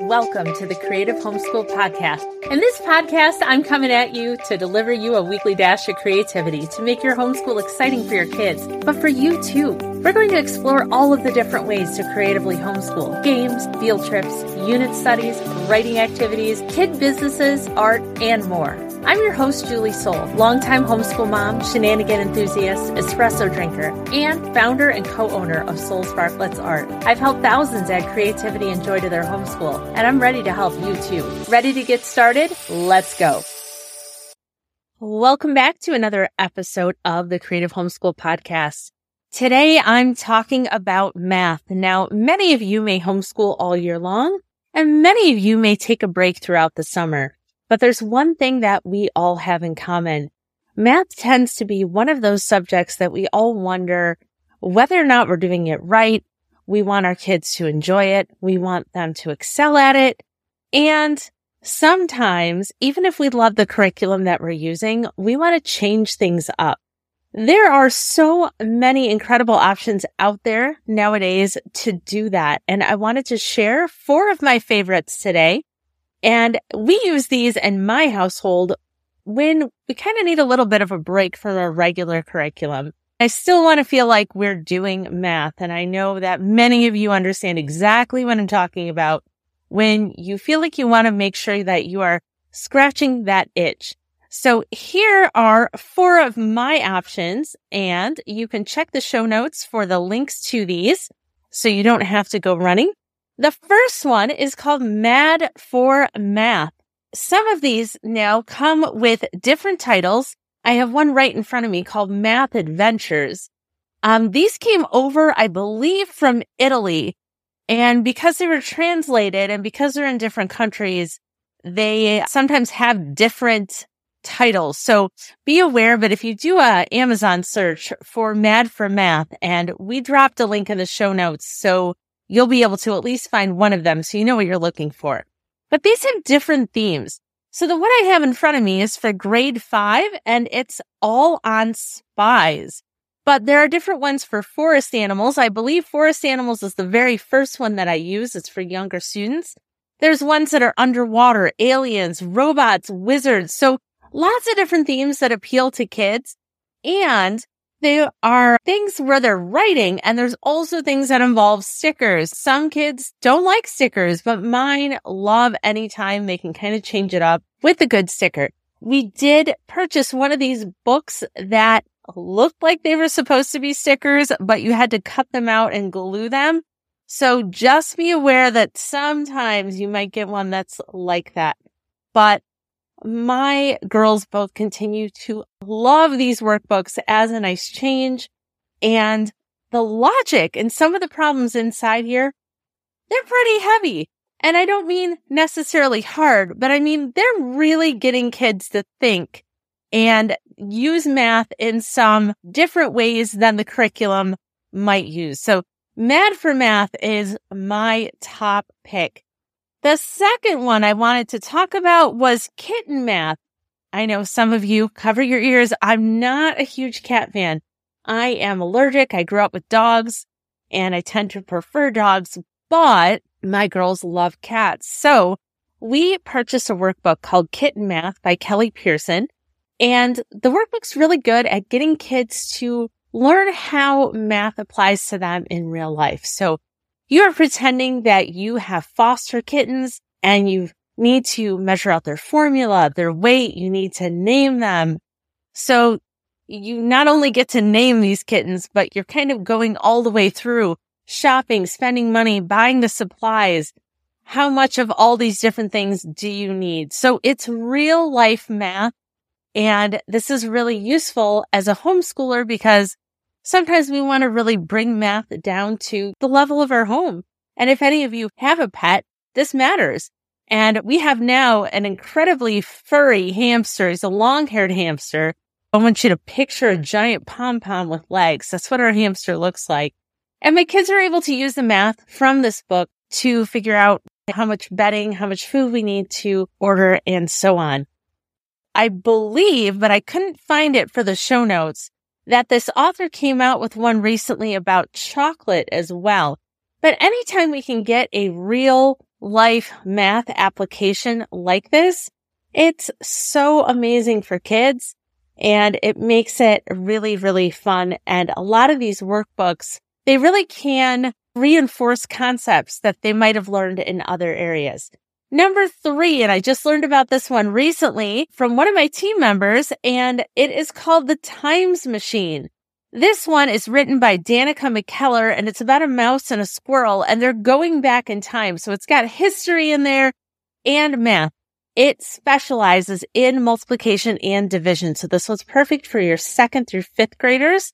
Welcome to the Creative Homeschool Podcast. In this podcast, I'm coming at you to deliver you a weekly dash of creativity to make your homeschool exciting for your kids, but for you too. We're going to explore all of the different ways to creatively homeschool games, field trips, unit studies, writing activities, kid businesses, art, and more. I'm your host, Julie Soul, longtime homeschool mom, shenanigan enthusiast, espresso drinker, and founder and co owner of Soul Sparklettes Art. I've helped thousands add creativity and joy to their homeschool, and I'm ready to help you too. Ready to get started? Let's go. Welcome back to another episode of the Creative Homeschool Podcast. Today I'm talking about math. Now, many of you may homeschool all year long, and many of you may take a break throughout the summer. But there's one thing that we all have in common. Math tends to be one of those subjects that we all wonder whether or not we're doing it right. We want our kids to enjoy it. We want them to excel at it. And sometimes, even if we love the curriculum that we're using, we want to change things up. There are so many incredible options out there nowadays to do that. And I wanted to share four of my favorites today. And we use these in my household when we kind of need a little bit of a break from our regular curriculum. I still want to feel like we're doing math. And I know that many of you understand exactly what I'm talking about when you feel like you want to make sure that you are scratching that itch. So here are four of my options and you can check the show notes for the links to these so you don't have to go running. The first one is called Mad for Math. Some of these now come with different titles. I have one right in front of me called Math Adventures. Um, these came over, I believe, from Italy. And because they were translated and because they're in different countries, they sometimes have different titles. So be aware, but if you do a Amazon search for Mad for Math, and we dropped a link in the show notes. So you'll be able to at least find one of them so you know what you're looking for. But these have different themes. So the one I have in front of me is for grade five and it's all on spies. But there are different ones for forest animals. I believe forest animals is the very first one that I use. It's for younger students. There's ones that are underwater, aliens, robots, wizards. So lots of different themes that appeal to kids. And there are things where they're writing and there's also things that involve stickers. Some kids don't like stickers, but mine love anytime they can kind of change it up with a good sticker. We did purchase one of these books that looked like they were supposed to be stickers, but you had to cut them out and glue them. So just be aware that sometimes you might get one that's like that. But my girls both continue to love these workbooks as a nice change and the logic and some of the problems inside here, they're pretty heavy. And I don't mean necessarily hard, but I mean, they're really getting kids to think and use math in some different ways than the curriculum might use. So Mad for Math is my top pick. The second one I wanted to talk about was kitten math. I know some of you cover your ears. I'm not a huge cat fan. I am allergic. I grew up with dogs and I tend to prefer dogs, but my girls love cats. So we purchased a workbook called Kitten Math by Kelly Pearson. And the workbook's really good at getting kids to learn how math applies to them in real life. So you are pretending that you have foster kittens and you need to measure out their formula, their weight. You need to name them. So you not only get to name these kittens, but you're kind of going all the way through shopping, spending money, buying the supplies. How much of all these different things do you need? So it's real life math. And this is really useful as a homeschooler because Sometimes we want to really bring math down to the level of our home. And if any of you have a pet, this matters. And we have now an incredibly furry hamster. He's a long haired hamster. I want you to picture a giant pom pom with legs. That's what our hamster looks like. And my kids are able to use the math from this book to figure out how much bedding, how much food we need to order and so on. I believe, but I couldn't find it for the show notes that this author came out with one recently about chocolate as well. But anytime we can get a real life math application like this, it's so amazing for kids and it makes it really, really fun. And a lot of these workbooks, they really can reinforce concepts that they might have learned in other areas. Number three, and I just learned about this one recently from one of my team members, and it is called the Times Machine. This one is written by Danica McKellar, and it's about a mouse and a squirrel, and they're going back in time. So it's got history in there and math. It specializes in multiplication and division. So this was perfect for your second through fifth graders.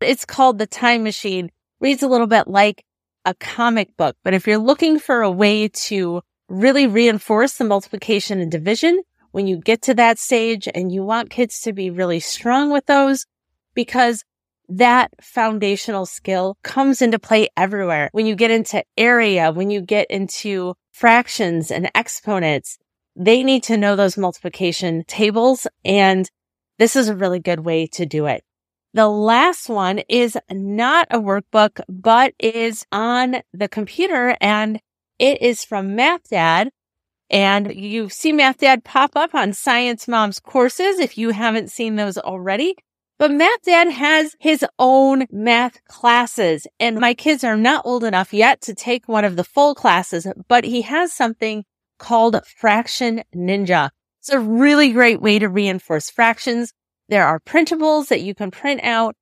It's called The Time Machine. Reads a little bit like a comic book, but if you're looking for a way to really reinforce the multiplication and division when you get to that stage and you want kids to be really strong with those because that foundational skill comes into play everywhere. When you get into area, when you get into fractions and exponents, they need to know those multiplication tables. And this is a really good way to do it. The last one is not a workbook, but is on the computer and it is from Math Dad. And you see Math Dad pop up on Science Mom's courses if you haven't seen those already. But Math Dad has his own math classes and my kids are not old enough yet to take one of the full classes, but he has something called Fraction Ninja. It's a really great way to reinforce fractions. There are printables that you can print out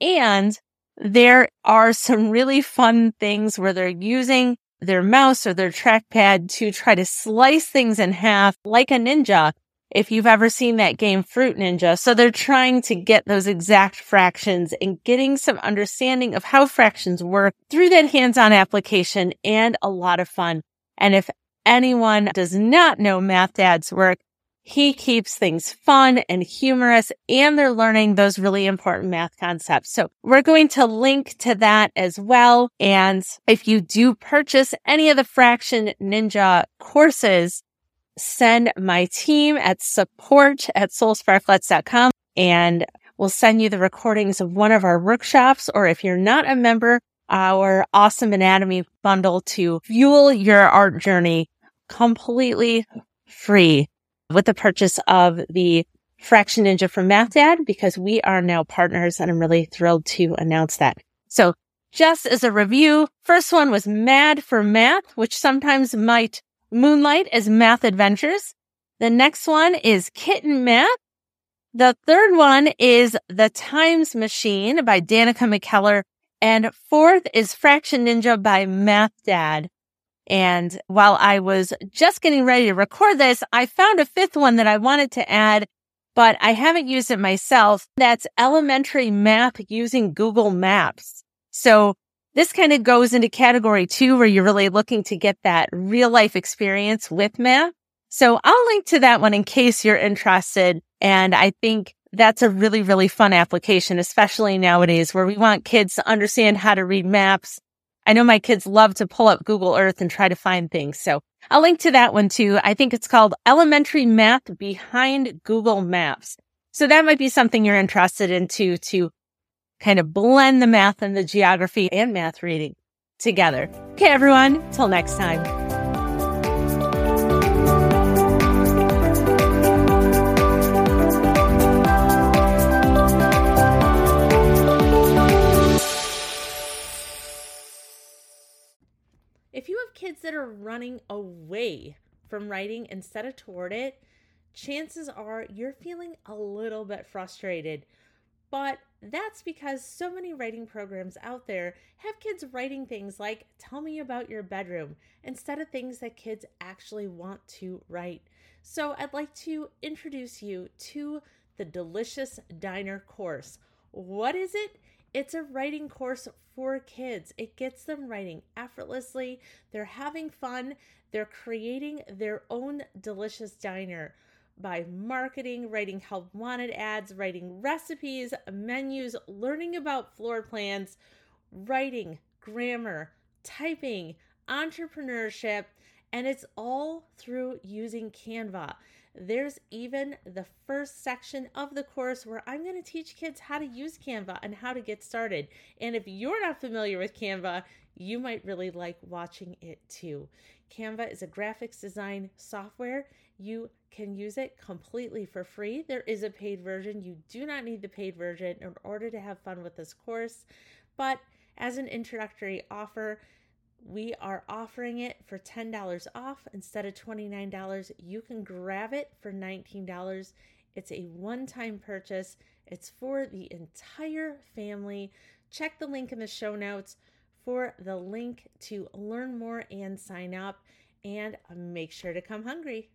and there are some really fun things where they're using their mouse or their trackpad to try to slice things in half like a ninja if you've ever seen that game Fruit Ninja. So they're trying to get those exact fractions and getting some understanding of how fractions work through that hands-on application and a lot of fun. And if anyone does not know Math Dad's work, he keeps things fun and humorous and they're learning those really important math concepts. So we're going to link to that as well. And if you do purchase any of the Fraction Ninja courses, send my team at support at soulsparklettes.com and we'll send you the recordings of one of our workshops. Or if you're not a member, our awesome anatomy bundle to fuel your art journey completely free with the purchase of the Fraction Ninja from Math Dad because we are now partners and I'm really thrilled to announce that. So just as a review, first one was Mad for Math, which sometimes might Moonlight is Math Adventures. The next one is Kitten Math. The third one is The Times Machine by Danica McKellar. And fourth is Fraction Ninja by Math Dad. And while I was just getting ready to record this, I found a fifth one that I wanted to add, but I haven't used it myself. That's elementary map using Google Maps. So this kind of goes into category two where you're really looking to get that real life experience with math. So I'll link to that one in case you're interested. And I think that's a really, really fun application, especially nowadays where we want kids to understand how to read maps. I know my kids love to pull up Google Earth and try to find things. So I'll link to that one too. I think it's called Elementary Math Behind Google Maps. So that might be something you're interested in too, to kind of blend the math and the geography and math reading together. Okay, everyone, till next time. Kids that are running away from writing instead of toward it, chances are you're feeling a little bit frustrated. But that's because so many writing programs out there have kids writing things like, Tell me about your bedroom, instead of things that kids actually want to write. So I'd like to introduce you to the Delicious Diner course. What is it? It's a writing course for kids. It gets them writing effortlessly. They're having fun. They're creating their own delicious diner by marketing, writing help wanted ads, writing recipes, menus, learning about floor plans, writing, grammar, typing, entrepreneurship, and it's all through using Canva. There's even the first section of the course where I'm going to teach kids how to use Canva and how to get started. And if you're not familiar with Canva, you might really like watching it too. Canva is a graphics design software. You can use it completely for free. There is a paid version. You do not need the paid version in order to have fun with this course. But as an introductory offer, we are offering it for $10 off instead of $29. You can grab it for $19. It's a one time purchase, it's for the entire family. Check the link in the show notes for the link to learn more and sign up. And uh, make sure to come hungry.